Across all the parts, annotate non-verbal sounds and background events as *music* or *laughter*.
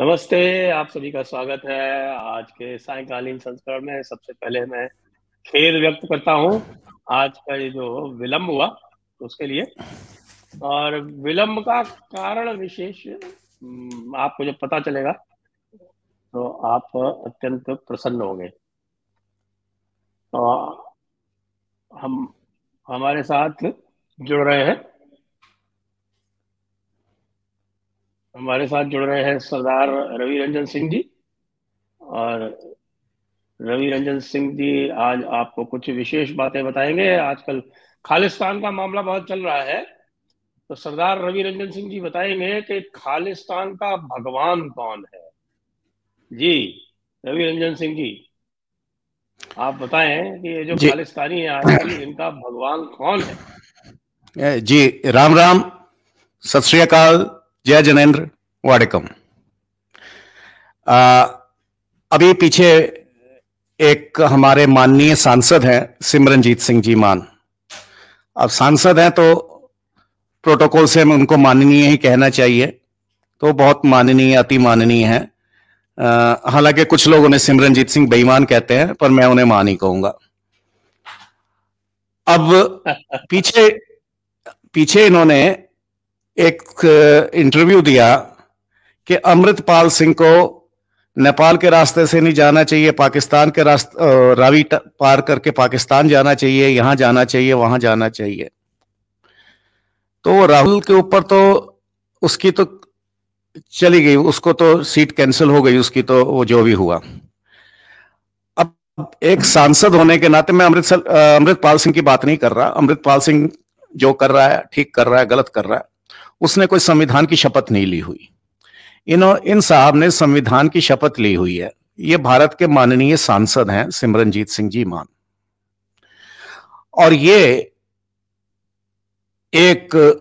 नमस्ते आप सभी का स्वागत है। आज के सायकालीन संस्करण में सबसे पहले मैं खेद व्यक्त करता हूँ। आज का ये जो विलंब हुआ उसके लिए। और विलंब का कारण विशेष हम्म, आपको जब पता चलेगा तो आप अत्यंत प्रसन्न होंगे। तो हम हमारे साथ जुड़ रहे हैं। हमारे साथ जुड़ रहे हैं सरदार रवि रंजन सिंह जी। और रवि रंजन सिंह जी आज आपको कुछ विशेष बातें बताएँगे। आजकल खालिस्तान का मामला बहुत चल रहा है। तो सरदार रवि रंजन सिंह जी बताएँगे कि खालिस्तान का भगवान कौन है? जी रवि रंजन सिंह जी आप बताएँ कि ये जो खालिस्तानी है आजकल इनका भगवान कौन है? जी राम राम सत श्री अकाल। जय जनेन्द्र, वाडेकम। अभी पीछे एक हमारे माननीय सांसद हैं, सिमरनजीत सिंह जी मान। अब सांसद हैं तो प्रोटोकॉल से उनको माननीय ही कहना चाहिए तो बहुत माननीय, अति माननीय है। हालाँकि कुछ लोग उन्हें सिमरनजीत सिंह बेईमान कहते हैं, पर मैं उन्हें मान ही कहूँगा। अब पीछे पीछे इन्होंने एक इंटरव्यू दिया कि अमृतपाल सिंह को नेपाल के रास्ते से नहीं जाना चाहिए, पाकिस्तान के रास्ते रावी पार करके पाकिस्तान जाना चाहिए, यहाँ जाना चाहिए, वहाँ जाना चाहिए। तो राहुल के ऊपर तो उसकी तो चली गई, उसको तो सीट कैंसिल हो गई, उसकी तो वो जो भी हुआ। अब एक सांसद होने के नाते मैं अमृतसर अमृतपाल सिंह की बात नहीं कर रहा, अमृतपाल सिंह जो कर रहा है, ठीक कर रहा है, गलत कर रहा है। उसने कोई संविधान की शपथ नहीं ली हुई। इन इन साहब ने संविधान की शपथ ली हुई है। ये भारत के माननीय सांसद हैं सिमरनजीत सिंह जी मान। और ये एक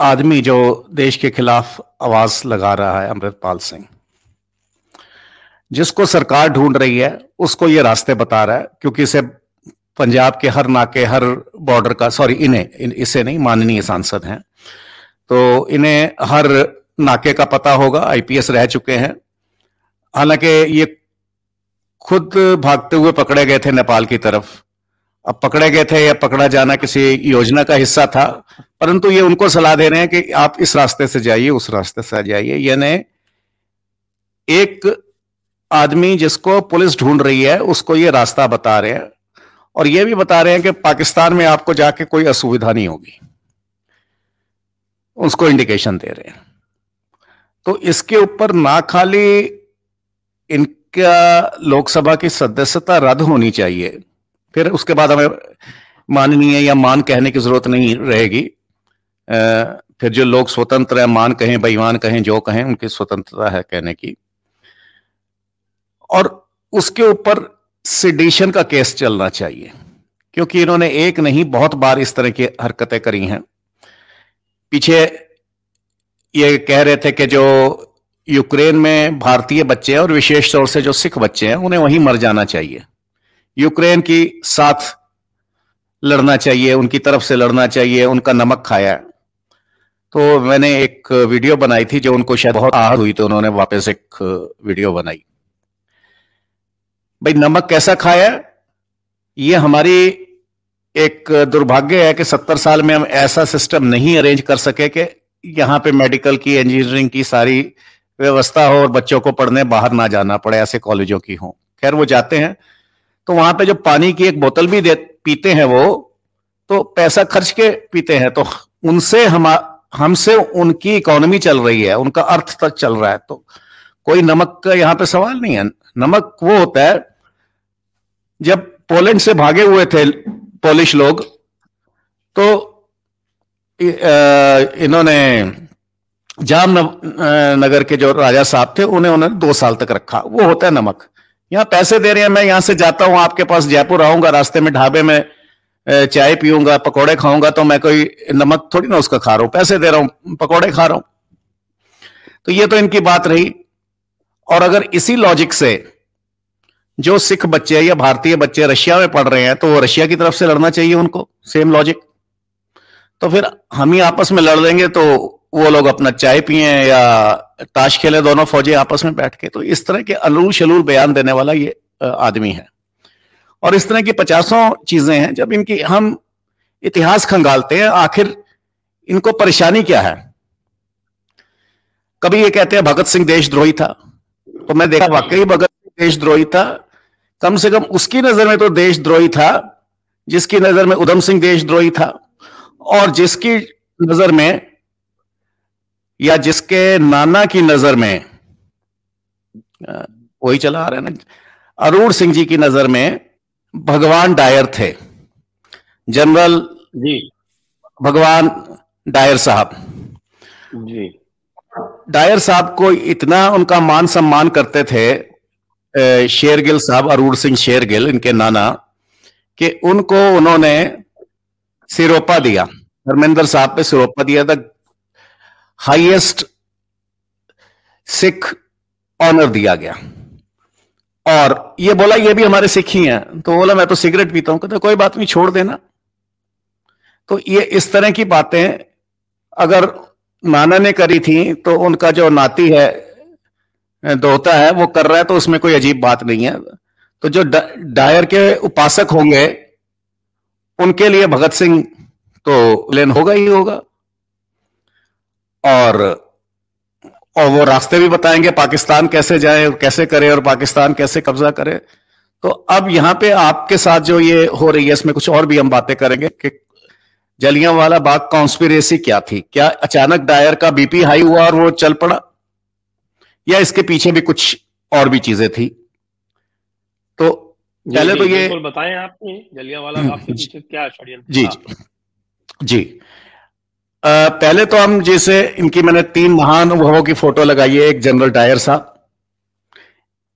आदमी जो देश के खिलाफ आवाज़ लगा रहा है, अमृतपाल सिंह। जिसको सरकार ढूंढ रही है, उसको ये रास्ते बता रहा है, क्योंकि इसे पंजाब के हर नाके, हर बॉर्डर का सॉरी इन्हें इसे नहीं, माननीय सांसद हैं। तो इन्हें हर नाके का पता होगा आईपीएस रह चुके हैं। हालाँकि ये खुद भागते हुए पकड़े गए थे नेपाल की तरफ़। अब पकड़े गए थे या पकड़ा जाना किसी योजना का हिस्सा था, परंतु ये उनको सलाह दे रहे हैं कि आप इस रास्ते से जाइए, उस रास्ते से जाइए। यानी एक आदमी जिसको पुलिस ढूंढ रही है, उसको ये रास्ता बता रहे हैं। और ये भी बता रहे हैं कि पाकिस्तान में आपको जाके कोई असुविधा नहीं होगी। उसको इंडिकेशन दे रहे हैं। तो इसके ऊपर ना खाली इनका लोकसभा की सदस्यता रद्द होनी चाहिए, फिर उसके बाद हमें माननीय या मान कहने की ज़रूरत नहीं रहेगी। फिर जो लोग स्वतंत्र है, मान कहें, बेईमान कहें, जो कहें, उनकी स्वतंत्रता है कहने की। और उसके ऊपर सिडिशन का केस चलना चाहिए, क्योंकि इन्होंने एक नहीं, बहुत बार इस तरह की हरकतें करी हैं। पीछे ये कह रहे थे कि जो यूक्रेन में भारतीय बच्चे हैं और विशेष तौर से जो सिख बच्चे हैं, उन्हें वहीं मर जाना चाहिए। यूक्रेन की साथ लड़ना चाहिए, उनकी तरफ़ से लड़ना चाहिए, उनका नमक खाया है। तो मैंने एक वीडियो बनाई थी जो उनको शायद बहुत आहत हुई तो उन्होंने वापस एक वीडियो बनाई। भाई, नमक कैसा खाया? ये हमारी एक दुर्भाग्य है कि सत्तर साल में हम ऐसा सिस्टम नहीं अरेंज कर सके कि यहाँ पे मेडिकल की इंजीनियरिंग की सारी व्यवस्था हो और बच्चों को पढ़ने बाहर ना जाना पड़े, ऐसे कॉलेजों की हो। खैर, वो जाते हैं तो वहाँ पे जो पानी की एक बोतल भी दे, पीते हैं वो तो पैसा खर्च के पीते हैं तो उनसे हम, हमसे उनकी इकोनॉमी चल रही है, उनका अर्थ तक चल रहा है तो कोई नमक का यहाँ पे सवाल नहीं है। नमक वो होता है, जब पोलैंड से भागे हुए थे पोलिश लोग तो इन्होंने जाम नगर के जो राजा साहब थे, उन्हें उन्होंने दो साल तक रखा। वो होता है नमक। यहाँ पैसे दे रहे हैं, मैं यहाँ से जाता हूँ, आपके पास जयपुर आऊँगा, रास्ते में ढाबे में चाय पीऊँगा, पकोड़े खाऊँगा तो मैं कोई नमक थोड़ी ना उसका खा रहा हूँ, पैसे दे रहा हूँ, पकोड़े खा रहा हूँ। तो ये तो इनकी बात रही। और अगर इसी लॉजिक से जो सिख बच्चे या भारतीय बच्चे रशिया में पढ़ रहे हैं तो वो रशिया की तरफ़ से लड़ना चाहिए उनको सेम लॉजिक तो फिर हम ही आपस में लड़ लेंगे तो वो लोग अपना चाय पिए या ताश खेले दोनों फौजी आपस में बैठ के। तो इस तरह के अलूल शलूल बयान देने वाला ये आदमी है। और इस तरह की पचासों चीज़ें हैं जब इनकी हम इतिहास खंगालते हैं आखिर इनको परेशानी क्या है? कभी ये कहते हैं भगत सिंह देशद्रोही था। तो मैं देखा वाकई भगत सिंह देशद्रोही था कम से कम उसकी नज़र में तो देशद्रोही था जिसकी नज़र में उधम सिंह देशद्रोही था और जिसकी नज़र में या जिसके नाना की नज़र में वही चला आ रहा है ना अरुण सिंह जी की नज़र में भगवान डायर थे जनरल जी। भगवान डायर साहब। जी। डायर साहब को इतना उनका मान सम्मान करते थे शेरगिल साहब, अरूण सिंह शेरगिल इनके नाना, कि उनको उन्होंने सिरोपा दिया। धर्मेंद्र साहब पे सिरोपा दिया। था हाईएस्ट सिख ऑनर दिया गया। और ये बोला, ये भी हमारे सिख ही हैं। तो बोला, मैं तो सिगरेट पीता हूँ। कहते, कोई बात नहीं, छोड़ देना। तो ये इस तरह की बातें, अगर नाना ने करी थी तो उनका जो नाती है दोता है, वो कर रहा है तो उसमें कोई अजीब बात नहीं है। तो जो डायर के उपासक होंगे, उनके लिए भगत सिंह तो लेन होगा ही होगा। और और वो रास्ते भी बताएँगे, पाकिस्तान कैसे जाए, कैसे करे, और पाकिस्तान कैसे कब्जा करे। तो अब यहाँ पे आपके साथ जो ये हो रही है, इसमें कुछ और भी हम बातें करेंगे कि जलियाँ वाला बाग कॉन्स्पिरेसी क्या थी? क्या अचानक डायर का बीपी हाई हुआ और वो चल पड़ा? या इसके पीछे भी कुछ और भी चीज़ें थी? तो पहले तो ये बताएँ आपने जलिया वाला पीछे क्या षड्यंत्र जी जी। आ, पहले तो हम जैसे इनकी मैंने तीन महान अनुभवों की फ़ोटो लगाई है एक जनरल डायर साहब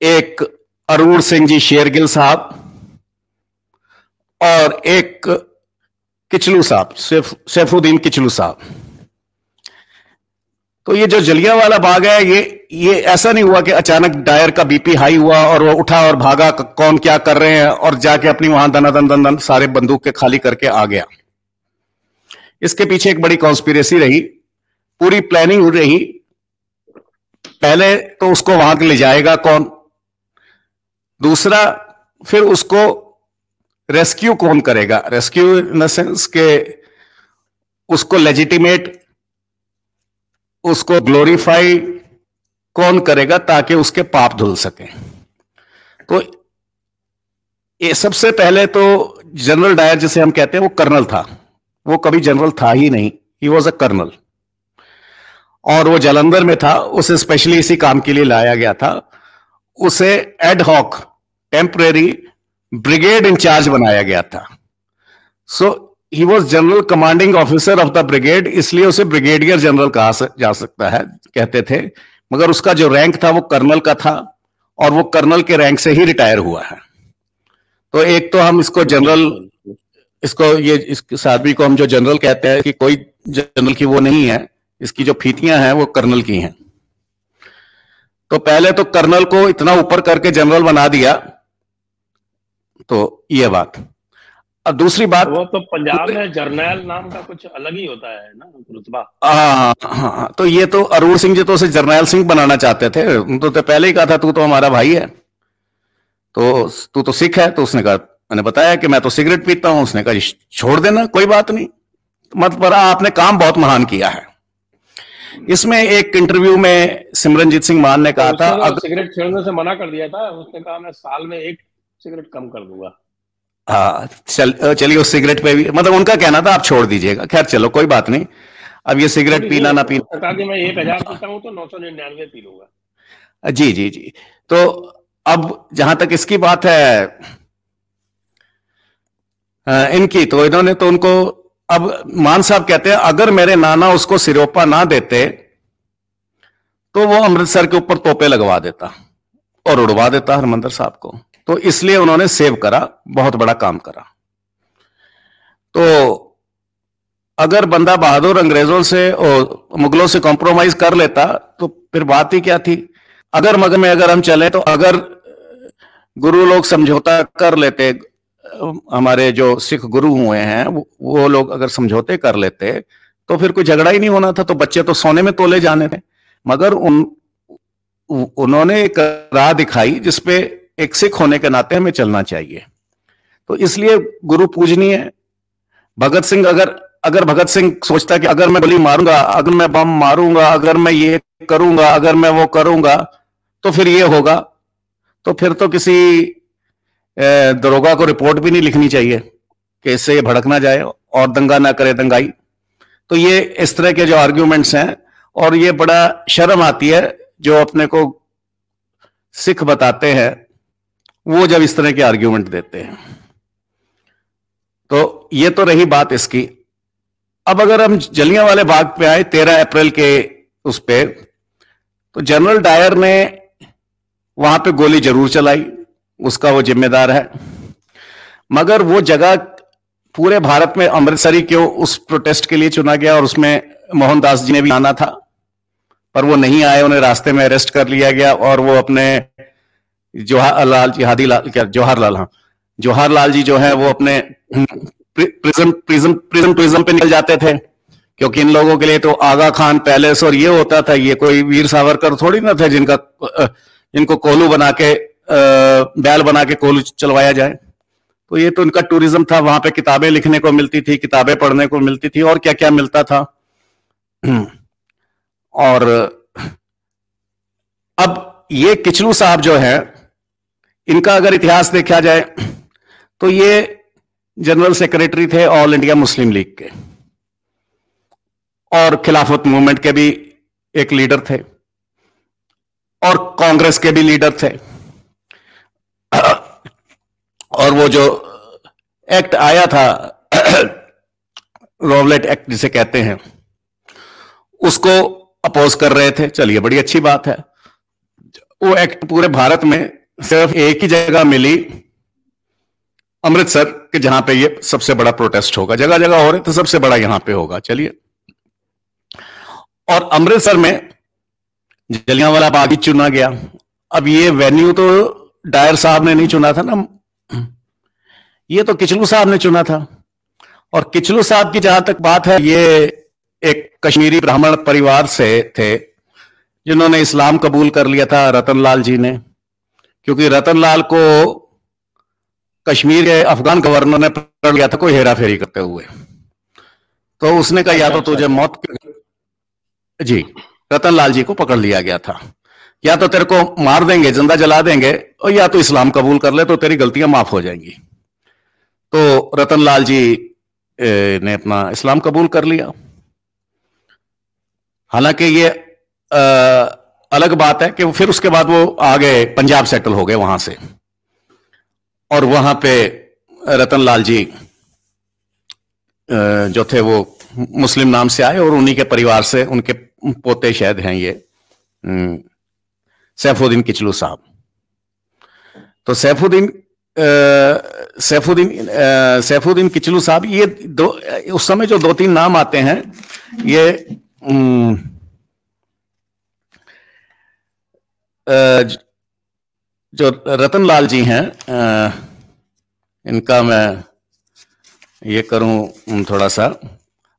एक अरुण सिंह जी शेरगिल साहब और एक किचलू साहब सैफ सैफुद्दीन किचलू साहब। तो ये जो जलिया वाला बाग है, ये ये ऐसा नहीं हुआ कि अचानक डायर का बीपी हाई हुआ और वो उठा और भागा कौन क्या कर रहे हैं, और जाके अपनी वहाँ दन दन दन दन सारे बंदूक के खाली करके आ गया। इसके पीछे एक बड़ी कॉन्स्पिरेसी रही। पूरी प्लानिंग रही। पहले तो उसको वहाँ ले जाएगा कौन? दूसरा, फिर उसको रेस्क्यू कौन करेगा? रेस्क्यू इन द सेंस के उसको लेजिटिमेट उसको ग्लोरीफाई कौन करेगा ताकि उसके पाप धुल सके? तो ये सबसे पहले तो जनरल डायर जिसे हम कहते हैं, वो कर्नल था। वो कभी जनरल था ही नहीं। He was a colonel. और वो जलंधर में था। उसे स्पेशली इसी काम के लिए लाया गया था। उसे एडहॉक टेम्परेरी ब्रिगेड इंचार्ज बनाया गया था। So he was general commanding officer of the brigade इसलिए उसे ब्रिगेडियर जनरल कहा जा सकता है, कहते थे। मगर उसका जो रैंक था, वो कर्नल का था, और वो कर्नल के रैंक से ही रिटायर हुआ है। तो एक तो हम इसको जनरल इसको ये, इस आदमी को हम जो जनरल कहते हैं कि कोई जनरल की वो नहीं है, इसकी जो फीतियाँ हैं, वो कर्नल की हैं। तो पहले तो कर्नल को इतना ऊपर करके जनरल बना दिया। तो ये बात। अब दूसरी बात वो तो पंजाब में जर्नैल नाम का कुछ अलग ही होता है ना रुतबा। हाँ, हाँ तो ये तो अरुण सिंह जी तो उसे जर्नैल सिंह बनाना चाहते थे। तो, तो पहले ही कहा था तू तो हमारा भाई है। तो तू तो सिख है। तो उसने कहा मैंने बताया कि मैं तो सिगरेट पीता हूँ। उसने कहा छोड़ देना कोई बात नहीं। मत पर आपने काम बहुत महान किया है। इसमें एक इंटरव्यू में सिमरनजीत सिंह मान ने कहा तो था अगर सिगरेट छेड़ने से मना कर दिया था। उसने कहा मैं साल में एक सिगरेट कम कर दूँगा। हाँ चल चलिए उस सिगरेट पे भी मतलब उनका कहना था आप छोड़ दीजिएगा। खैर चलो कोई बात नहीं। अब ये सिगरेट पीना ना पीना। मैं एक हज़ार पीता हूँ तो नौ सौ निन्यानवे पी लूँगा। जी जी जी। तो अब जहाँ तक इसकी बात है इनकी तो इन्होंने तो उनको अब मान साहब कहते हैं अगर मेरे नाना उसको सिरोपा ना देते तो वो अमृतसर के ऊपर तोपे लगवा देता और उड़वा देता हरमंदर साहब को। तो इसलिए उन्होंने सेव करा, बहुत बड़ा काम करा। तो अगर बंदा बहादुर अंग्रेज़ों से और मुगलों से कॉम्प्रोमाइज कर लेता तो फिर बात ही क्या थी? अगर मगर में अगर हम चले तो अगर गुरु लोग समझौता कर लेते, हमारे जो सिख गुरु हुए हैं वो लोग अगर समझौते कर लेते तो फिर कोई झगड़ा ही नहीं होना था तो बच्चे तो सोने में तोले जाने थे। मगर उन, उन्होंने एक राह दिखाई, जिसपे एक सिख होने के नाते हमें चलना चाहिए। तो इसलिए गुरु पूजनीय भगत सिंह अगर अगर भगत सिंह सोचता कि अगर मैं गोली मारूँगा, अगर मैं बम मारूँगा, अगर मैं ये करूँगा, अगर मैं वो करूँगा तो फिर ये होगा। तो फिर तो किसी दरोगा को रिपोर्ट भी नहीं लिखनी चाहिए कि इससे ये भड़क ना जाए और दंगा ना करे दंगाई। तो ये इस तरह के जो आर्ग्यूमेंट्स हैं और ये बड़ा शर्म आती है जो अपने को सिख बताते हैं। वो जब इस तरह के आर्ग्यूमेंट देते हैं। तो ये तो रही बात इसकी। अब अगर हम जलिया वाले बाग पे आए, तेरह अप्रैल के उस पे तो जनरल डायर ने वहाँ पे गोली ज़रूर चलाई, उसका वो जिम्मेदार है। मगर वो जगह पूरे भारत में अमृतसरी क्यों उस प्रोटेस्ट के लिए चुना गया और उसमें मोहनदास जी ने भी आना था, पर वो नहीं आए, उन्हें रास्ते में अरेस्ट कर लिया गया और वो अपने जवाहरलाल जिहादी लाल क्या जवाहरलाल हाँ। जवाहरलाल जी जो है, वो अपने प्रिज्म प्रिज्म प्रिज्म प्रिज्म पे निकल जाते थे, क्योंकि इन लोगों के लिए तो आगा खान पैलेस और ये होता था, ये कोई वीर सावरकर थोड़ी ना थे जिनका जिनको कोलू बना के बैल बना के कोलू चलवाया जाए। तो ये तो इनका टूरिज़्म था, वहाँ पे किताबें लिखने को मिलती थी, किताबें पढ़ने को मिलती थी, और क्या क्या मिलता था। और अब ये किचलू साहब जो है इनका अगर इतिहास देखा जाए तो ये जनरल सेक्रेटरी थे ऑल इंडिया मुस्लिम लीग के। और खिलाफत मूवमेंट के भी एक लीडर थे। और कांग्रेस के भी लीडर थे। और वो जो एक्ट आया था, रोवलेट एक्ट जिसे कहते हैं, उसको अपोज कर रहे थे। चलिए, बड़ी अच्छी बात है। वो एक्ट पूरे भारत में सिर्फ़ एक ही जगह मिली अमृतसर, के जहाँ पे ये सबसे बड़ा प्रोटेस्ट होगा। जगह जगह हो रहे तो सबसे बड़ा यहाँ पे होगा। चलिए। और अमृतसर में जलियांवाला बाग ही चुना गया। अब ये वेन्यू तो डायर साहब ने नहीं चुना था ना। ये तो किचलू साहब ने चुना था। और किचलू साहब की जहाँ तक बात है, ये एक कश्मीरी ब्राह्मण परिवार से थे, जिन्होंने इस्लाम कबूल कर लिया था, रतनलाल जी ने। क्योंकि रतनलाल को कश्मीर के अफगान गवर्नर ने पकड़ लिया था कोई हेरा फेरी करते हुए। तो उसने कहा या तो तुझे मौत जी रतनलाल जी को पकड़ लिया गया था। या तो तेरे को मार देंगे ज़िंदा जला देंगे और या तो इस्लाम कबूल कर ले तो तेरी गलतियाँ माफ़ हो जाएँगी। तो रतनलाल जी ने अपना इस्लाम कबूल कर लिया। हालाँकि ये आ, अलग बात है कि फिर उसके बाद वो आगे पंजाब सेटल हो गए वहाँ से। और वहाँ पे रतन लाल जी जो थे वो मुस्लिम नाम से आए और उन्हीं के परिवार से, उनके पोते शायद हैं ये सैफुद्दीन किचलू साहब। तो सैफुद्दीन सैफुद्दीन सैफुद्दीन किचलू साहब, ये दो, उस समय जो दो तीन नाम आते हैं, ये जो रतन लाल जी हैं इनका मैं ये करूँ थोड़ा सा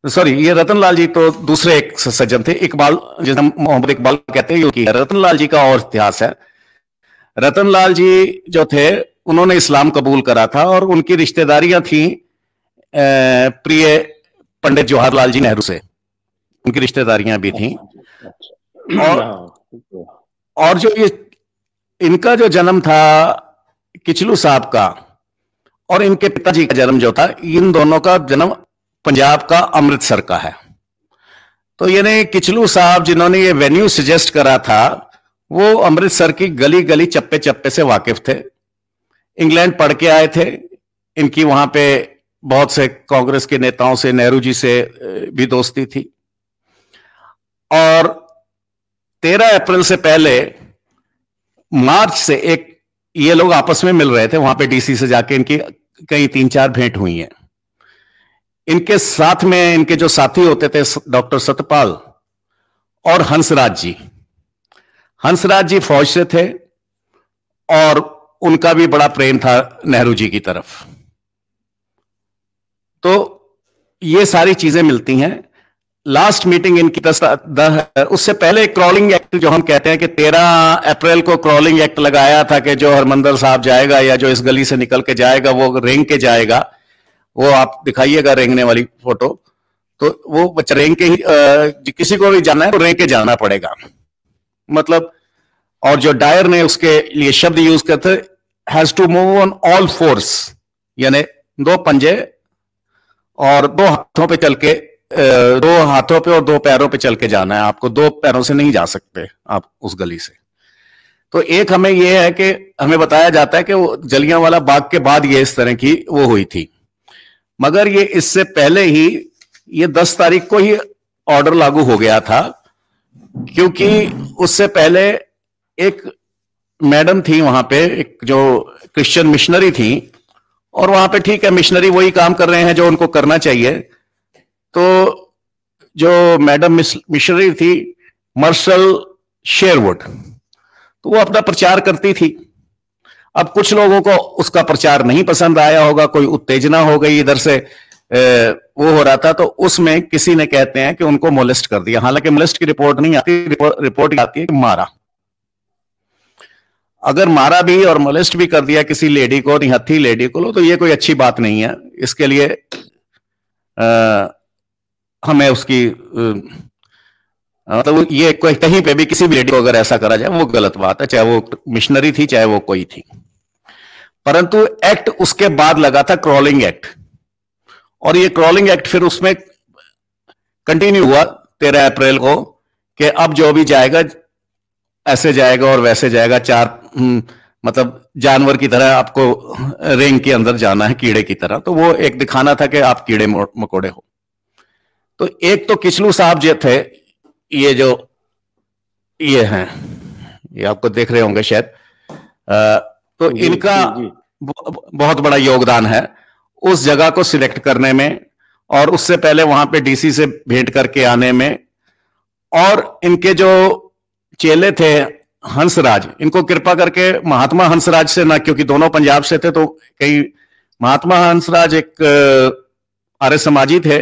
सॉरी ये रतन लाल जी तो दूसरे एक सज्जन थे इकबाल जिसे मोहम्मद इकबाल कहते हैं कि रतन लाल जी का और इतिहास है। रतन लाल जी जो थे उन्होंने इस्लाम कबूल करा था और उनकी रिश्तेदारियाँ थी प्रिय पंडित जवाहरलाल जी नेहरू से। उनकी रिश्तेदारियाँ भी थी। और और जो ये, इनका जो जन्म था किचलू साहब का और इनके पिताजी का जन्म जो था, इन दोनों का जन्म पंजाब का अमृतसर का है। तो यानी किचलू साहब जिन्होंने ये वेन्यू सजेस्ट करा था, वो अमृतसर की गली गली चप्पे चप्पे से वाकिफ थे। इंग्लैंड पढ़ के आए थे। इनकी वहाँ पे बहुत से कांग्रेस के नेताओं से, नेहरू जी से भी दोस्ती थी। और तेरह अप्रैल से पहले मार्च से एक ये लोग आपस में मिल रहे थे, वहाँ पे डीसी से जाके इनकी कई तीन चार भेंट हुई है। इनके साथ में इनके जो साथी होते थे डॉक्टर सतपाल और हंसराज जी। हंसराज जी फौज से थे और उनका भी बड़ा प्रेम था नेहरू जी की तरफ़। तो ये सारी चीज़ें मिलती हैं। लास्ट मीटिंग इनकी दस उससे पहले क्रॉलिंग एक्ट जो हम कहते हैं कि तेरह अप्रैल को क्रॉलिंग एक्ट लगाया था कि जो हरमंदर साहब जाएगा या जो इस गली से निकल के जाएगा, वो रेंग के जाएगा। वो आप दिखाइएगा रेंगने वाली फ़ोटो। तो वो बच्चा रेंग के ही किसी को भी जाना है तो रेंग के जाना पड़ेगा। मतलब और जो डायर ने उसके लिए शब्द यूज़ करते has to move on all force यानी दो पंजे और दो हाथों पे चल के दो हाथों पे और दो पैरों पे चल के जाना है। आपको दो पैरों से नहीं जा सकते आप उस गली से। तो एक हमें यह है कि हमें बताया जाता है कि वो जलियाँ वाला बाग के बाद ये इस तरह की वो हुई थी। मगर ये इससे पहले ही ये दस तारीख को ही ऑर्डर लागू हो गया था, क्योंकि उससे पहले एक मैडम थी वहाँ पे, एक जो क्रिश्चियन मिशनरी थी, और वहाँ पे ठीक है मिशनरी वही काम कर रहे हैं जो उनको करना चाहिए। तो जो मैडम मिशनरी थी मर्सल शेयरवुड तो वो अपना प्रचार करती थी। अब कुछ लोगों को उसका प्रचार नहीं पसंद आया होगा कोई उत्तेजना हो गई इधर से वो हो रहा था तो उसमें किसी ने कहते हैं कि उनको मोलिस्ट कर दिया। हालाँकि मोलिस्ट की रिपोर्ट नहीं आती रिपोर्ट आती है कि मारा। अगर मारा भी और मोलिस्ट भी कर दिया किसी लेडी को निहत्थी लेडी को तो ये कोई अच्छी बात नहीं है। इसके लिए आ, हमें उसकी मतलब ये कहीं पे भी किसी भी लेडी को अगर ऐसा करा जाए वो गलत बात है चाहे वो मिशनरी थी चाहे वो कोई थी। परंतु एक्ट उसके बाद लगा था क्रॉलिंग एक्ट और ये क्रॉलिंग एक्ट फिर उसमें कंटिन्यू हुआ तेरह अप्रैल को कि अब जो भी जाएगा ऐसे जाएगा और वैसे जाएगा चार हम्म, मतलब जानवर की तरह आपको रिंग के अंदर जाना है कीड़े की तरह। तो वो एक दिखाना था कि आप कीड़े मकोड़े हो। तो एक तो किचलू साहब जो थे ये जो ये हैं ये आपको देख रहे होंगे शायद तो जी, इनका जी, जी. बहुत बड़ा योगदान है उस जगह को सिलेक्ट करने में और उससे पहले वहाँ पे डीसी से भेंट करके आने में और इनके जो चेले थे हंसराज इनको कृपा करके महात्मा हंसराज से ना क्योंकि दोनों पंजाब से थे तो कई महात्मा हंसराज एक आर्य समाजी थे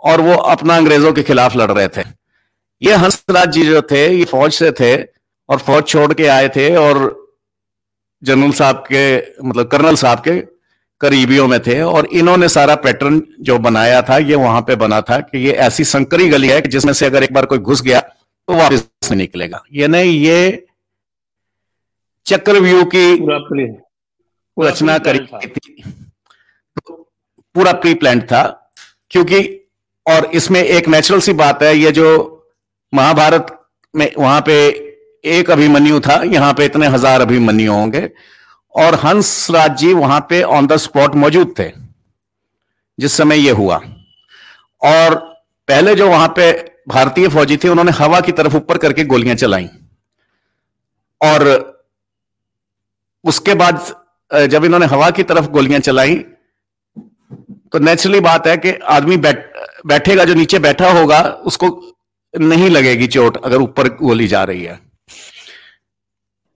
और वो अपना अंग्रेज़ों के खिलाफ लड़ रहे थे। ये हंसराज जी जो थे ये फौज से थे और फौज छोड़ के आए थे और जनरल साहब के मतलब कर्नल साहब के करीबियों में थे और इन्होंने सारा पैटर्न जो बनाया था ये वहाँ पे बना था कि ये ऐसी संकरी गली है कि जिसमें से अगर एक बार कोई घुस गया तो वापस नहीं निकलेगा। ये नहीं ये चक्रव्यूह की रचना करी थी। तो पूरा प्री प्लान था क्योंकि और इसमें एक नेचुरल सी बात है, ये जो महाभारत में वहाँ पे एक अभिमन्यु था, यहाँ पे इतने हज़ार अभिमन्यु होंगे, और हंस राज जी वहाँ पे ऑन द स्पॉट मौजूद थे, जिस समय यह हुआ। और पहले जो वहाँ पे भारतीय फौजी थे, उन्होंने हवा की तरफ़ ऊपर करके गोलियाँ चलाई। और उसके बाद जब इन्होंने हवा की तरफ़ गोलियाँ चलाई तो नेचुरली बात है कि आदमी बैठ बैठेगा, जो नीचे बैठा होगा, उसको नहीं लगेगी चोट अगर ऊपर गोली जा रही है।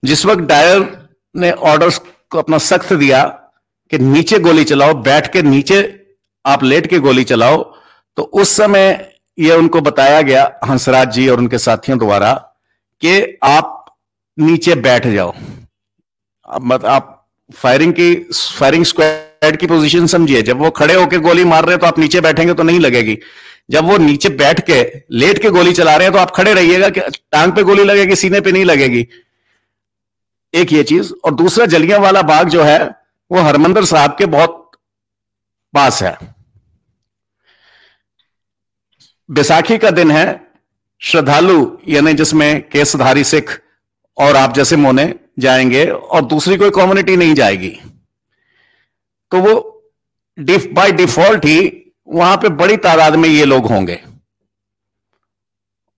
जिस वक्त डायर ने ऑर्डर्स को अपना सख्त दिया कि नीचे गोली चलाओ, बैठ के नीचे आप लेट के गोली चलाओ तो उस समय यह उनको बताया गया, हंसराज जी और उनके साथियों द्वारा, कि आप नीचे बैठ जाओ। मत, आप फायरिंग की फायरिंग स्क्वाड की पोजीशन समझिए जब वो खड़े होकर गोली मार रहे हैं तो आप नीचे बैठेंगे तो नहीं लगेगी। जब वो नीचे बैठ के, लेट के गोली चला रहे हैं तो आप खड़े रहिएगा कि टांग पे गोली लगेगी, सीने पे नहीं लगेगी। एक ये चीज़। और दूसरा जलियाँ वाला बाग जो है, वो हरमंदर साहब के बहुत पास है। बैसाखी का दिन है। श्रद्धालु, यानी जिसमें केसधारी सिख और आप जैसे मोने जाएँगे और दूसरी कोई कम्युनिटी नहीं जाएगी। तो वो डिफ बाय डिफ़ॉल्ट ही वहाँ पे बड़ी तादाद में ये लोग होंगे।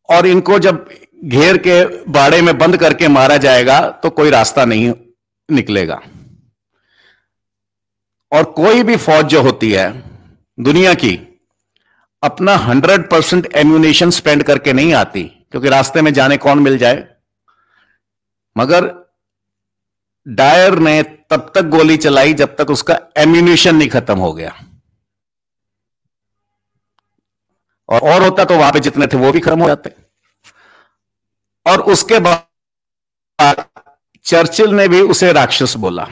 और इनको जब घेर के बाड़े में बंद करके मारा जाएगा तो कोई रास्ता नहीं निकलेगा। और कोई भी फौज जो होती है, दुनिया की, अपना हंड्रेड परसेंट एम्यूनेशन स्पेंड करके नहीं आती, क्योंकि रास्ते में जाने कौन मिल जाए। मगर डायर ने तब तक गोली चलाई जब तक उसका एम्यूनेशन नहीं खत्म हो गया। और और होता तो वहाँ पे जितने थे वो भी खत्म हो जाते। और उसके बाद चर्चिल ने भी उसे राक्षस बोला।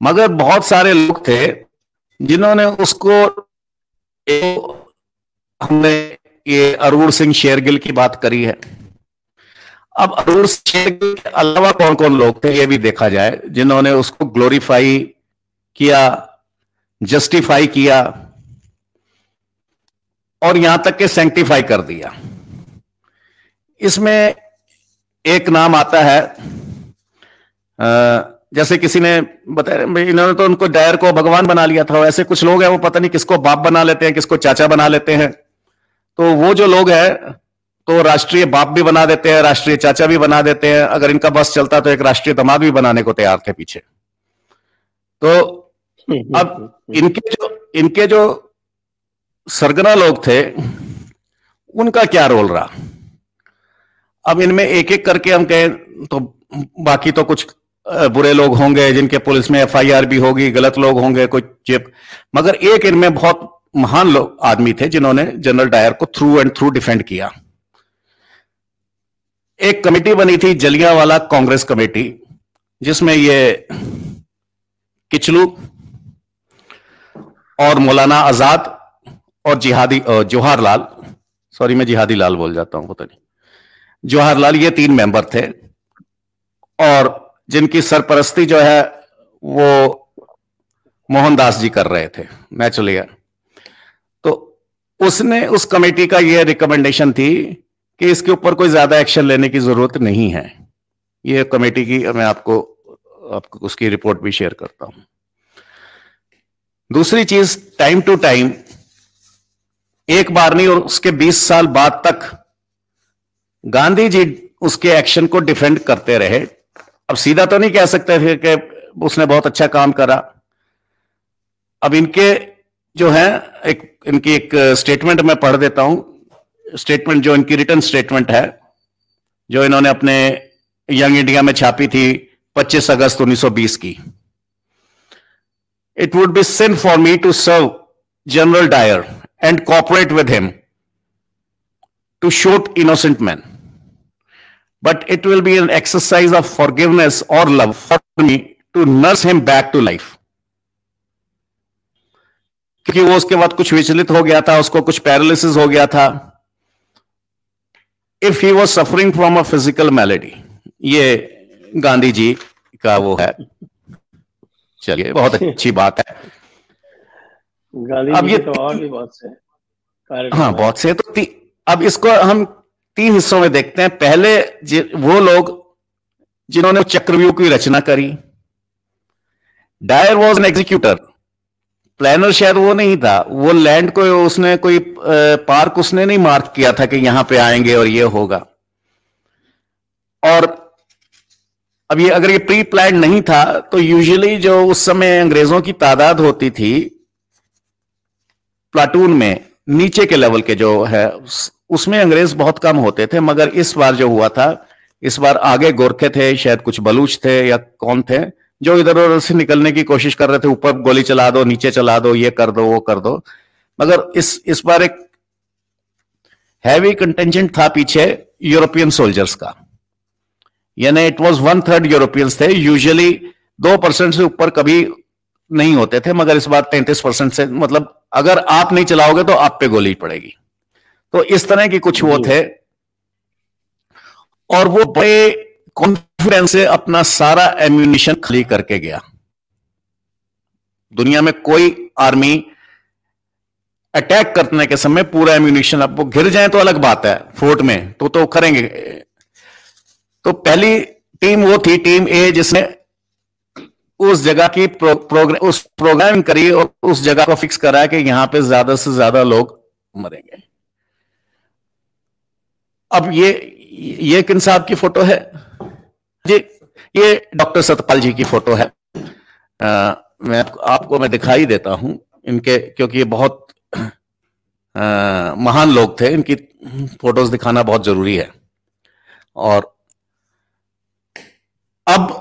मगर बहुत सारे लोग थे जिन्होंने उसको हमने ये अरुण सिंह शेरगिल की बात करी है। अब अरुण शेरगिल के अलावा कौन कौन लोग थे, ये भी देखा जाए, जिन्होंने उसको ग्लोरीफाई किया जस्टिफाई किया, और यहाँ तक के सेंटिफाई कर दिया। इसमें एक नाम आता है जैसे किसी ने बताया इन्होंने तो उनको डायर को भगवान बना लिया था, ऐसे कुछ लोग हैं, वो पता नहीं किसको बाप बना लेते हैं, किसको चाचा बना लेते हैं। तो वो जो लोग हैं तो राष्ट्रीय बाप भी बना देते हैं राष्ट्रीय चाचा भी बना देते हैं। अगर इनका बस चलता तो एक राष्ट्रीय दमाद भी बनाने को तैयार थे पीछे। तो अब इनके जो इनके जो सरगना लोग थे उनका क्या रोल रहा? अब इनमें एक एक करके हम कहें तो बाकी तो कुछ बुरे लोग होंगे जिनके पुलिस में एफआईआर भी होगी गलत लोग होंगे कुछ चिप। मगर एक इनमें बहुत महान लोग आदमी थे जिन्होंने जनरल डायर को थ्रू एंड थ्रू डिफेंड किया। एक कमेटी बनी थी, जलियावाला कांग्रेस कमेटी, जिसमें ये किचलू और मौलाना आज़ाद और जिहादी जवाहरलाल सॉरी मैं जिहादी लाल बोल जाता हूँ, पता नहीं। जवाहरलाल ये तीन मेंबर थे, और जिनकी सरपरस्ती जो है, वो मोहनदास जी कर रहे थे नेचुरली तो उसने उस कमेटी का यह रिकमेंडेशन थी कि इसके ऊपर कोई ज़्यादा एक्शन लेने की ज़रूरत नहीं है। ये कमेटी की, मैं आपको आपको उसकी रिपोर्ट भी शेयर करता हूँ। दूसरी चीज़, टाइम टू टाइम, एक बार नहीं, और उसके 20 साल बाद तक गांधी जी उसके एक्शन को डिफेंड करते रहे। अब सीधा तो नहीं कह सकते थे कि उसने बहुत अच्छा काम करा। अब इनके जो है, एक, इनकी एक स्टेटमेंट मैं पढ़ देता हूँ। स्टेटमेंट जो इनकी रिटर्न स्टेटमेंट है, जो इन्होंने अपने यंग इंडिया में छापी थी 25 अगस्त 1920 की। It would be sin for me to serve general Dyer and cooperate with him to shoot innocent man but it will be an exercise of forgiveness or love for me to nurse him back to life. क्योंकि वो उसके बाद कुछ विचलित हो गया था, उसको कुछ पैरालिसिस हो गया था। If he was suffering from a physical malady ये गांधी जी का वो है। चलिए बहुत *laughs* अच्छी बात है। गांधी अब ये तो और भी बहुत से हाँ बहुत से तो अब इसको हम तीन हिस्सों में देखते हैं। पहले वो लोग जिन्होंने चक्रव्यूह की रचना करी। Dyer was an executor planner शायद वो नहीं था। वो लैंड को, उसने कोई पार्क उसने नहीं मार्क किया था कि यहाँ पे आएँगे और ये होगा। और अब ये अगर ये प्री प्लान नहीं था तो यूजुअली जो उस समय अंग्रेज़ों की तादाद होती थी प्लाटून में, नीचे के लेवल के जो है उसमें अंग्रेज़ बहुत कम होते थे, मगर इस बार जो हुआ था, इस बार आगे गोरखे थे, शायद कुछ बलूच थे या कौन थे जो इधर उधर से निकलने की कोशिश कर रहे थे ऊपर गोली चला दो नीचे चला दो ये कर दो वो कर दो। मगर इस इस बार एक हैवी कंटेंजेंट था पीछे यूरोपियन सोल्जर्स का। यानी it was one third Europeans थे। यूजुअली दो परसेंट से ऊपर कभी नहीं होते थे मगर इस बार तैंतीस परसेंट से मतलब अगर आप नहीं चलाओगे तो आप पे गोली पड़ेगी। तो इस तरह की कुछ वो थे। और वो बड़े कॉन्फिडेंस से अपना सारा एम्यूनिशन खाली करके गया। दुनिया में कोई आर्मी अटैक करने के समय पूरा एम्यूनिशन आपको घिर जाए तो अलग बात है फोर्ट में तो तो करेंगे। तो पहली टीम वो थी टीम ए जिसने उस जगह की प्रो, प्रोग्राम उस प्रोग्राम करी और उस जगह को फिक्स करा कि यहाँ पे ज़्यादा से ज़्यादा लोग मरेंगे। अब ये ये किन साहब की फ़ोटो है? जी ये डॉक्टर सतपाल जी की फ़ोटो है। आ, मैं आपको मैं दिखाई देता हूँ इनके क्योंकि ये बहुत आ, महान लोग थे। इनकी फ़ोटोज़ दिखाना बहुत ज़रूरी है। और अब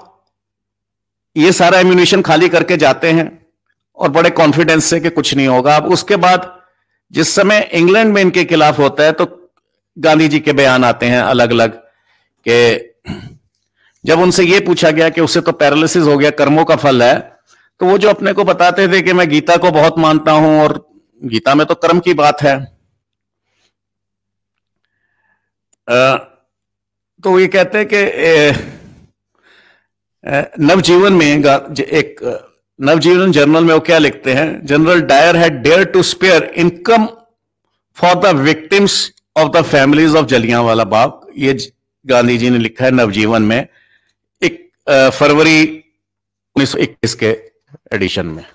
ये सारा एम्यूनिशन खाली करके जाते हैं और बड़े कॉन्फिडेंस से कि कुछ नहीं होगा। अब उसके बाद जिस समय इंग्लैंड में इनके खिलाफ होता है तो गांधी जी के बयान आते हैं अलग अलग के जब उनसे ये पूछा गया कि उसे तो पैरालिसिस हो गया, कर्मों का फल है तो वो जो अपने को बताते थे कि मैं गीता को बहुत मानता हूँ और गीता में तो कर्म की बात है तो ये कहते हैं कि नवजीवन में एक नवजीवन जर्नल में वो क्या लिखते हैं? General Dyer had dare to spare income for the victims of the families of Jallianwala Bagh. ये गांधी जी ने लिखा है नवजीवन में। फरवरी 1921 के एडिशन में।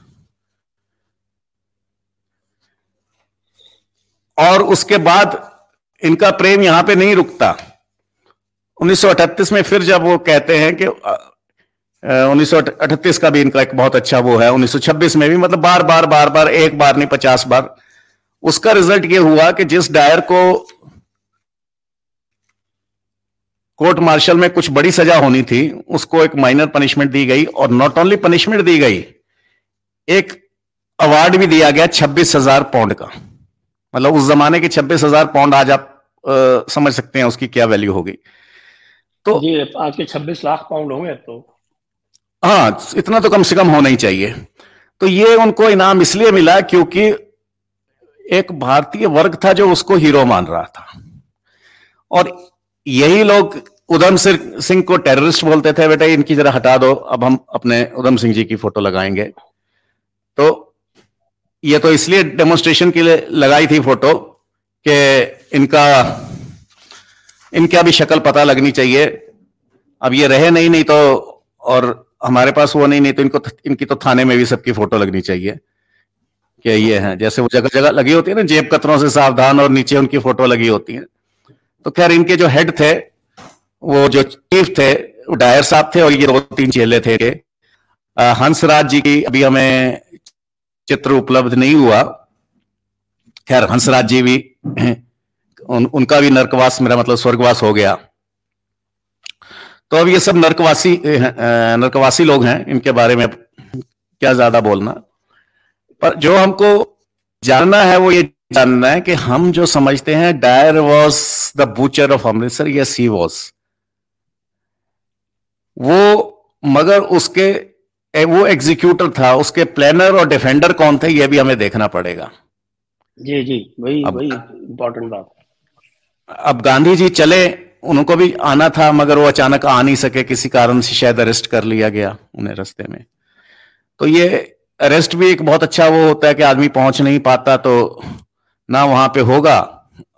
और उसके बाद इनका प्रेम यहाँ पे नहीं रुकता। 1938 में फिर जब वो कहते हैं कि 1938 का भी इनका एक बहुत अच्छा वो है। 1926 में भी मतलब बार बार बार बार, एक बार नहीं, पचास बार। उसका रिज़ल्ट ये हुआ कि जिस डायर को कोर्ट मार्शल में कुछ बड़ी सजा होनी थी उसको एक माइनर पनिशमेंट दी गई और नॉट ओनली पनिशमेंट दी गई एक अवार्ड भी दिया गया छब्बीस हज़ार पाउंड का। मतलब उस जमाने के छब्बीस हज़ार पाउंड आज आप आ, समझ सकते हैं उसकी क्या वैल्यू होगी। तो जी आज के छब्बीस लाख पाउंड होंगे तो। हाँ इतना तो कम से कम होना ही चाहिए। तो ये उनको इनाम इसलिए मिला क्योंकि एक भारतीय वर्ग था जो उसको हीरो मान रहा था। और यही लोग उधम सिंह को टेररिस्ट बोलते थे, बेटा, इनकी जरा हटा दो, अब हम अपने उधम सिंह जी की फ़ोटो लगाएँगे। तो ये तो इसलिए डेमोन्स्ट्रेशन के लिए लगाई थी फ़ोटो कि इनका इनका भी शक्ल पता लगनी चाहिए। अब ये रहे नहीं नहीं तो और हमारे पास वो नहीं नहीं तो इनको, इनकी तो थाने में भी सबकी फ़ोटो लगनी चाहिए। कि ये है, जैसे वो जगह जगह लगी होती है ना, जेब कतरों से सावधान और नीचे उनकी फ़ोटो लगी होती है। तो खैर इनके जो हेड थे वो जो चीफ थे वो डायर साहब थे और ये दो तीन चेले थे के हंसराज जी की अभी हमें चित्र उपलब्ध नहीं हुआ। खैर हंसराज जी भी उन, उनका भी नरकवास मेरा मतलब स्वर्गवास हो गया। तो अब ये सब नरकवासी नरकवासी लोग हैं इनके बारे में क्या ज़्यादा बोलना। पर जो हमको जानना है वो ये जानना है कि हम जो समझते हैं Dyer was the butcher of Amritsar yes he was वो मगर उसके वो एग्जीक्यूटर था उसके प्लानर और डिफेंडर कौन थे ये भी हमें देखना पड़ेगा। जी जी वही वही इंपॉर्टेंट बात। अब गांधी जी चले उनको भी आना था मगर वो अचानक आ नहीं सके किसी कारण से शायद अरेस्ट कर लिया गया उन्हें रस्ते में। तो ये अरेस्ट भी एक बहुत अच्छा वो होता है कि आदमी पहुँच नहीं पाता तो ना वहाँ पे होगा।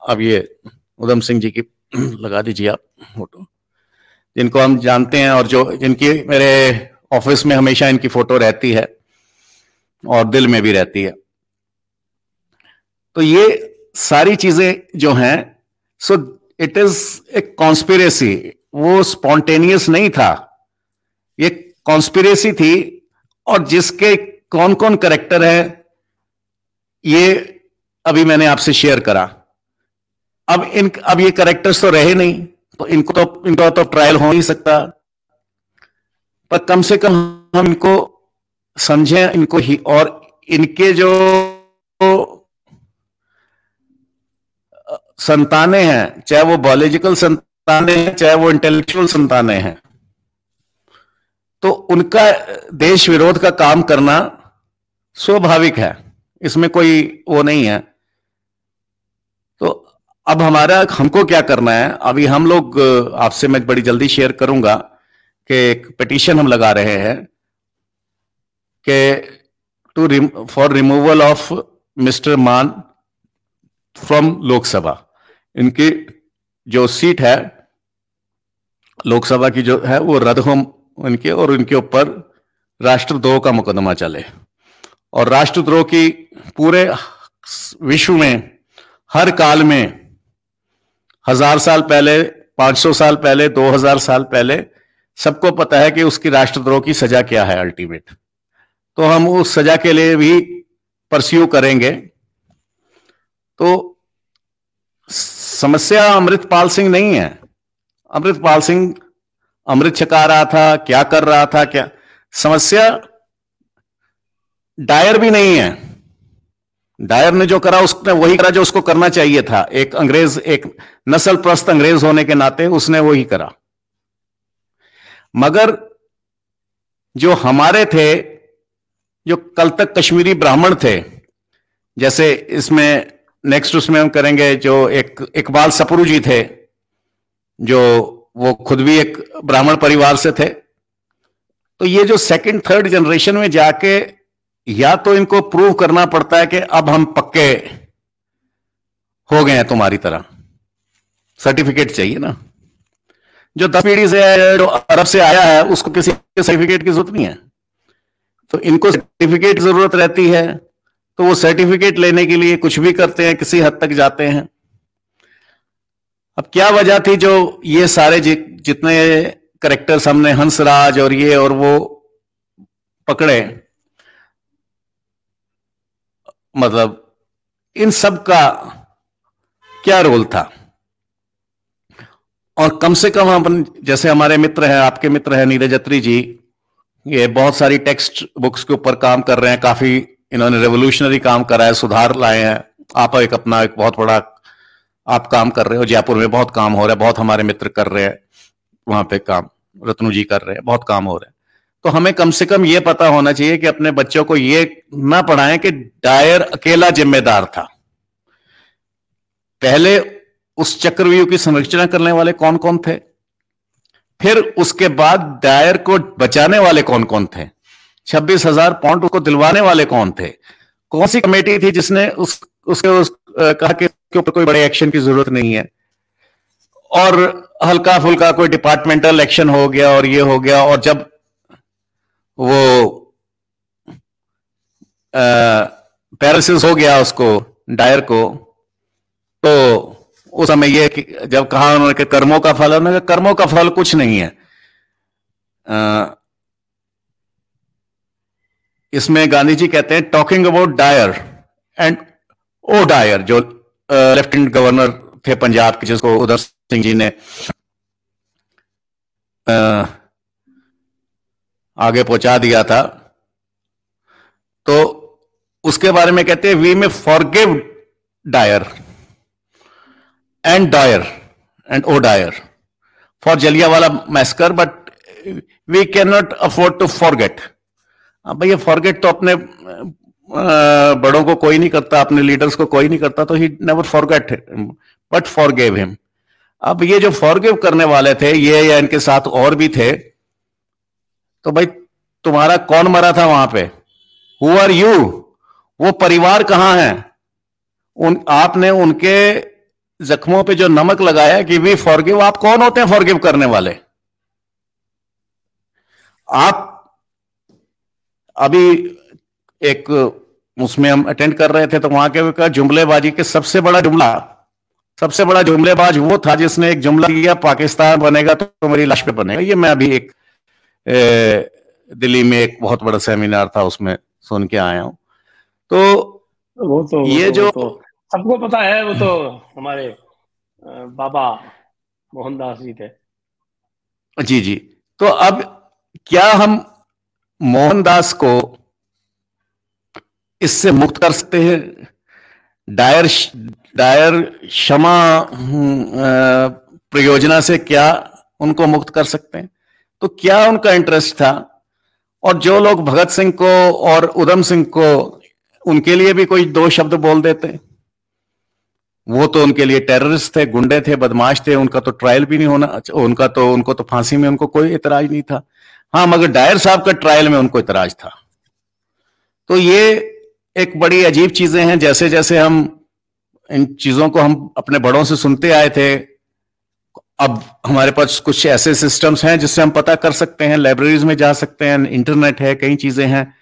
अब ये उधम सिंह जी की *clears throat* लगा दीजिए आप फ़ोटो। जिनको हम जानते हैं और जो, जिनकी मेरे ऑफ़िस में हमेशा इनकी फ़ोटो रहती है और दिल में भी रहती है। तो ये सारी चीज़ें जो हैं सो इट इज़ ए कॉन्स्पिरेसी वो स्पॉन्टेनियस नहीं था। ये कॉन्स्पिरेसी थी और जिसके कौन कौन करेक्टर है, ये अभी मैंने आपसे शेयर करा। अब इन, अब ये करेक्टर्स तो रहे नहीं तो इनको तो इनको तो ट्रायल हो नहीं सकता। पर कम से कम हम इनको समझें, इनको ही, और इनके जो संताने हैं, चाहे वो बायोलॉजिकल संताने हैं, चाहे वो इंटेलेक्चुअल संताने हैं तो उनका देश विरोध का काम करना स्वाभाविक है। इसमें कोई वो नहीं है। अब हमारा, हमको क्या करना है? अभी हम लोग आपसे मैं बड़ी जल्दी शेयर करूँगा कि एक पिटीशन हम लगा रहे हैं कि to for removal of mister Mann from Lok Sabha इनकी जो सीट है लोकसभा की जो है, वो रद्द हो इनके और इनके ऊपर राष्ट्रद्रोह का मुकदमा चले। और राष्ट्रद्रोह की पूरे विश्व में, हर काल में हज़ार साल पहले, पाँच सौ साल पहले, दो हज़ार साल पहले, सबको पता है कि उसकी राष्ट्रद्रोह की सजा क्या है अल्टीमेट। तो हम उस सजा के लिए भी परस्यू करेंगे। तो समस्या अमृतपाल सिंह नहीं है। अमृतपाल सिंह अमृत छका रहा था, क्या कर रहा था, क्या? समस्या डायर भी नहीं है। डायर ने जो करा, उसने वही करा जो उसको करना चाहिए था। एक अंग्रेज़, एक नस्ल प्रस्त अंग्रेज़ होने के नाते उसने वही करा। मगर जो हमारे थे, जो कल तक कश्मीरी ब्राह्मण थे, जैसे इसमें नेक्स्ट उसमें हम करेंगे जो एक, इकबाल सपरू जी थे, जो वो खुद भी एक ब्राह्मण परिवार से थे तो ये जो सेकंड थर्ड जनरेशन में जाके या तो इनको प्रूव करना पड़ता है कि अब हम पक्के हो गए हैं तुम्हारी तरह। सर्टिफिकेट चाहिए ना। जो दस पीढ़ी से जो अरब से आया है उसको किसी सर्टिफिकेट की ज़रूरत नहीं है। तो इनको सर्टिफिकेट की ज़रूरत रहती है तो वो सर्टिफिकेट लेने के लिए कुछ भी करते हैं किसी हद तक जाते हैं। अब क्या वजह थी जो ये सारे जि, जितने करेक्टर्स हमने हंसराज और ये और वो पकड़े मतलब इन सब का क्या रोल था? और कम से कम हम जैसे हमारे मित्र हैं, आपके मित्र हैं नीरज अत्री जी, ये बहुत सारी टेक्स्ट बुक्स के ऊपर काम कर रहे हैं, काफ़ी इन्होंने रेवोल्यूशनरी काम करा है, सुधार लाए हैं। आप एक अपना एक बहुत बड़ा आप काम कर रहे हो, जयपुर में बहुत काम हो रहा है, बहुत हमारे मित्र कर रहे हैं, वहाँ पे काम, रत्नु जी कर रहे हैं, बहुत काम हो रहा है। तो हमें कम से कम ये पता होना चाहिए कि अपने बच्चों को ये ना पढ़ाएँ कि डायर अकेला जिम्मेदार था। पहले उस चक्रव्यूह की संरचना करने वाले कौन कौन थे? फिर उसके बाद डायर को बचाने वाले कौन कौन थे? छब्बीस हज़ार पॉइंट उसको दिलवाने वाले कौन थे? कौन सी कमेटी थी जिसने उस उसके उस, कहा कि उसके ऊपर कोई बड़े एक्शन की ज़रूरत नहीं है? और हल्का फुल्का कोई डिपार्टमेंटल एक्शन हो गया और ये हो गया और जब वो पैरालिसिस हो गया उसको डायर को तो उस समय ये जब कहा उन्होंने कि कर्मों का फल उन्होंने कर्मों का फल कुछ नहीं है। आ, इसमें गांधी जी कहते हैं talking about Dyer and O Dyer जो लेफ्टिनेंट गवर्नर थे पंजाब के जिसको उधर सिंह जी ने आ, आगे पहुँचा दिया था। तो उसके बारे में कहते हैं we may forgive Dyer and Dyer and O Dyer for Jallianwala massacre but we can not afford to forget अब भैया फॉरगेट तो अपने बड़ों को कोई नहीं करता, अपने लीडर्स को कोई नहीं करता तो he never forget but forgave him अब ये जो फॉरगिव करने वाले थे, ये या इनके साथ और भी थे तो भाई, तुम्हारा कौन मरा था वहाँ पे? हु आर यू वो परिवार कहाँ है? उन, आपने उनके जख्मों पे जो नमक लगाया कि वी फॉरगिव, आप कौन होते हैं फॉरगिव करने वाले? आप, अभी एक, उसमें हम अटेंड कर रहे थे तो वहाँ के जुमलेबाजी के सबसे बड़ा जुमला, सबसे बड़ा जुमलेबाज वो था जिसने एक जुमला किया, पाकिस्तान बनेगा तो मेरी लाश पे बनेगा। ये मैं अभी एक दिल्ली में एक बहुत बड़ा सेमिनार था उसमें सुन के आया हूँ। तो वो तो ये वो तो, जो तो, सबको पता है वो तो हमारे बाबा मोहनदास जी थे। जी जी। तो अब क्या हम मोहनदास को इससे मुक्त कर सकते हैं? डायर डायर क्षमा प्रयोजना से क्या उनको मुक्त कर सकते हैं? तो क्या उनका इंटरेस्ट था? और जो लोग भगत सिंह को और उधम सिंह को उनके लिए भी कोई दो शब्द बोल देते? वो तो उनके लिए टेररिस्ट थे, गुंडे थे, बदमाश थे, उनका तो ट्रायल भी नहीं होना उनका तो उनको तो फांसी में उनको कोई इतराज नहीं था। हाँ मगर डायर साहब का ट्रायल में उनको इतराज था। तो ये एक बड़ी अजीब चीज़ें हैं जैसे जैसे हम इन चीज़ों को हम अपने बड़ों से सुनते आए थे अब हमारे पास कुछ ऐसे सिस्टम्स हैं जिससे हम पता कर सकते हैं लाइब्रेरीज में जा सकते हैं इंटरनेट है, कई चीज़ें हैं।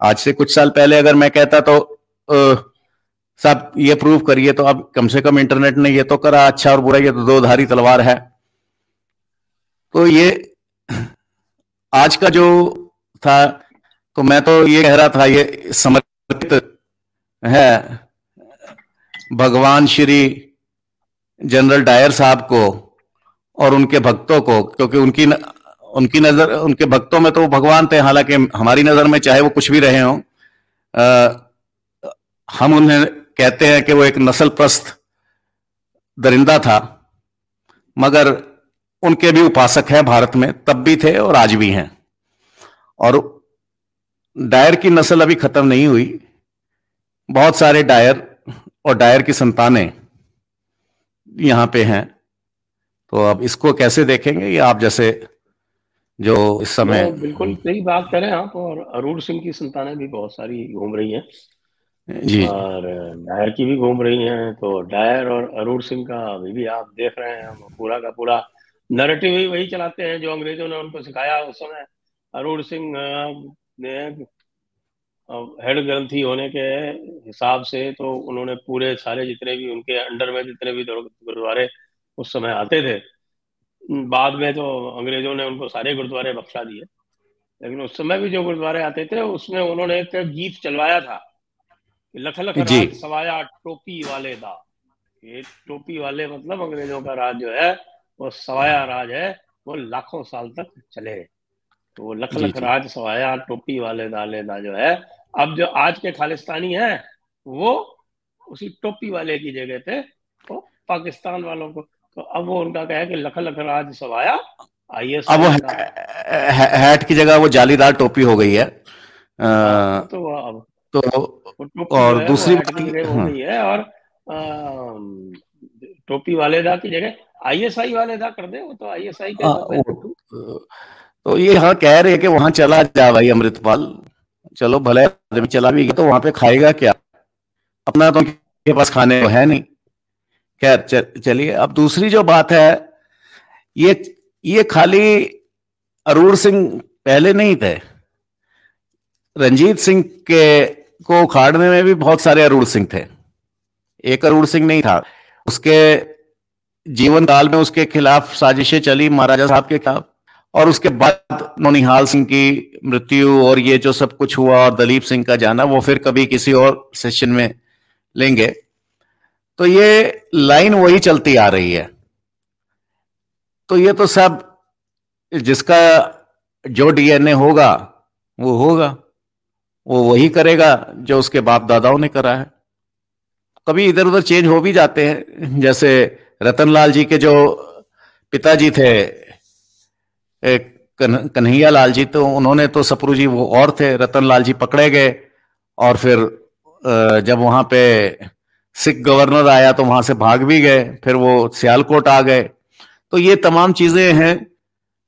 आज से कुछ साल पहले अगर मैं कहता तो साहब ये प्रूव करिए तो अब कम से कम इंटरनेट ने ये तो करा अच्छा और बुरा, ये तो दो धारी तलवार है। तो ये, आज का जो था तो मैं तो ये कह रहा था, ये समर्पित है। भगवान श्री जनरल डायर साहब को और उनके भक्तों को क्योंकि उनकी न, उनकी नज़र उनके भक्तों में तो वो भगवान थे हालाँकि हमारी नज़र में चाहे वो कुछ भी रहे हों हम उन्हें कहते हैं कि वो एक नस्ल प्रस्त दरिंदा था मगर उनके भी उपासक हैं भारत में तब भी थे और आज भी हैं। और डायर की नस्ल अभी खत्म नहीं हुई बहुत सारे डायर और डायर की संतानें यहाँ पे हैं। तो अब इसको कैसे देखेंगे? ये आप जैसे जो इस समय बिल्कुल सही बात करें आप और अरूर सिंह की संतानें भी बहुत सारी घूम रही हैं। जी। और डायर की भी घूम रही हैं तो डायर और अरूर सिंह का अभी भी आप देख रहे हैं पूरा का पूरा नरेटिव ही वही चलाते हैं जो अंग्रेज़ों ने उनको सिखाया उस समय। अरूर सिंह ने हेड ग्रंथी होने के हिसाब से तो उन्होंने पूरे सारे जितने भी उनके अंडर में जितने भी गुरुद्वारे उस समय आते थे। बाद में तो अंग्रेज़ों ने उनको सारे गुरुद्वारे बख्शा दिए। लेकिन उस समय भी जो गुरुद्वारे आते थे उसमें उन्होंने एक गीत चलवाया था लख लख राज सवाया टोपी वाले दा। ये टोपी वाले मतलब अंग्रेज़ों का राज जो है वो सवाया राज है वो लाखों साल तक चले। तो वो लख लख राज सवाया टोपी वाले दाले दा जो है अब जो आज के खालिस्तानी है वो उसी टोपी वाले की जगह पे वो पाकिस्तान वालों को तो अब वो उनका क्या है कि लख लख राज सवाया आई एस अब वो हैट की जगह वो जालीदार टोपी हो गई है। आ, हाँ, तो अब तो और दूसरी बात हो है। और टोपी वाले दा की जगह आईएसआई वाले दा कर दे वो तो आईएसआई के तो ये हाँ कह रहे हैं कि वहाँ चला जा भाई अमृतपाल। चलो भले आदमी चला भी गया तो वहाँ पे खाएगा क्या? अपना तो के पास खाने को है नहीं। खैर चलिए, अब दूसरी जो बात है, ये ये खाली अरूर सिंह पहले नहीं थे। रंजीत सिंह के, को उखाड़ने में भी बहुत सारे अरूर सिंह थे। एक अरूर सिंह नहीं था। उसके जीवन काल में उसके खिलाफ साजिशें चली महाराजा साहब के खिलाफ, और उसके बाद नोनिहाल सिंह की मृत्यु और ये जो सब कुछ हुआ, और दलीप सिंह का जाना, वो फिर कभी किसी और सेशन में लेंगे। तो ये लाइन वही चलती आ रही है। तो ये तो सब जिसका जो डीएनए होगा, वो होगा। वो वही करेगा जो उसके बाप दादाओं ने करा है। कभी इधर उधर चेंज हो भी जाते हैं। जैसे रतनलाल जी के जो पिताजी थे कन्हैया लाल जी तो उन्होंने तो सपरू जी वो और थे। रतनलाल जी पकड़े गए और फिर जब वहाँ पे सिख गवर्नर आया तो वहाँ से भाग भी गए, फिर वो सियालकोट आ गए। तो ये तमाम चीज़ें हैं,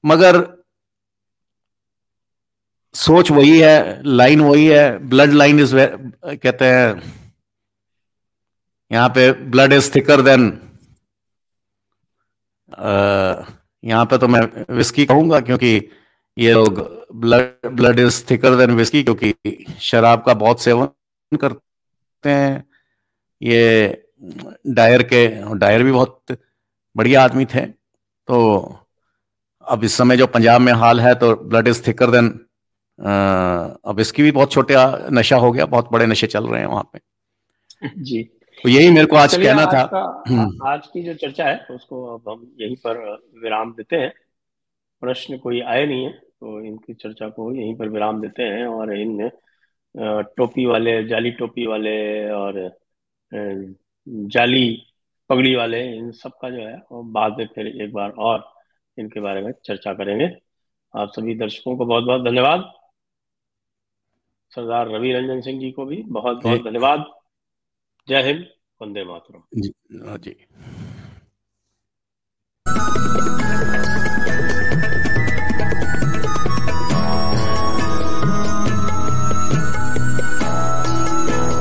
मगर सोच वही है, लाइन वही है ब्लड लाइन इज़ कहते हैं, यहाँ पे ब्लड इज़ थिकर देन यहाँ पे तो मैं विस्की कहूँगा, क्योंकि ये लोग blood blood is thicker than whisky क्योंकि शराब का बहुत सेवन करते हैं। ये डायर के डायर भी बहुत बढ़िया आदमी थे। तो अब इस समय जो पंजाब में हाल है तो ब्लड इज़ थिकर देन अब इसकी भी बहुत छोटे नशा हो गया बहुत बड़े नशे चल रहे हैं वहाँ पे। जी। तो यही मेरे को आज कहना आज था हम्म। आज की जो चर्चा है उसको अब हम यहीं पर विराम देते हैं। प्रश्न कोई आए नहीं है तो इनकी चर्चा को यहीं पर विराम देते हैं और इन टोपी वाले जाली टोपी वाले और जाली पगड़ी वाले इन सब का जो है और बाद में फिर एक बार और इनके बारे में चर्चा करेंगे। आप सभी दर्शकों को बहुत बहुत धन्यवाद। सरदार रवि रंजन सिंह जी को भी बहुत बहुत धन्यवाद। जय हिंद वंदे मातरम। जी जी।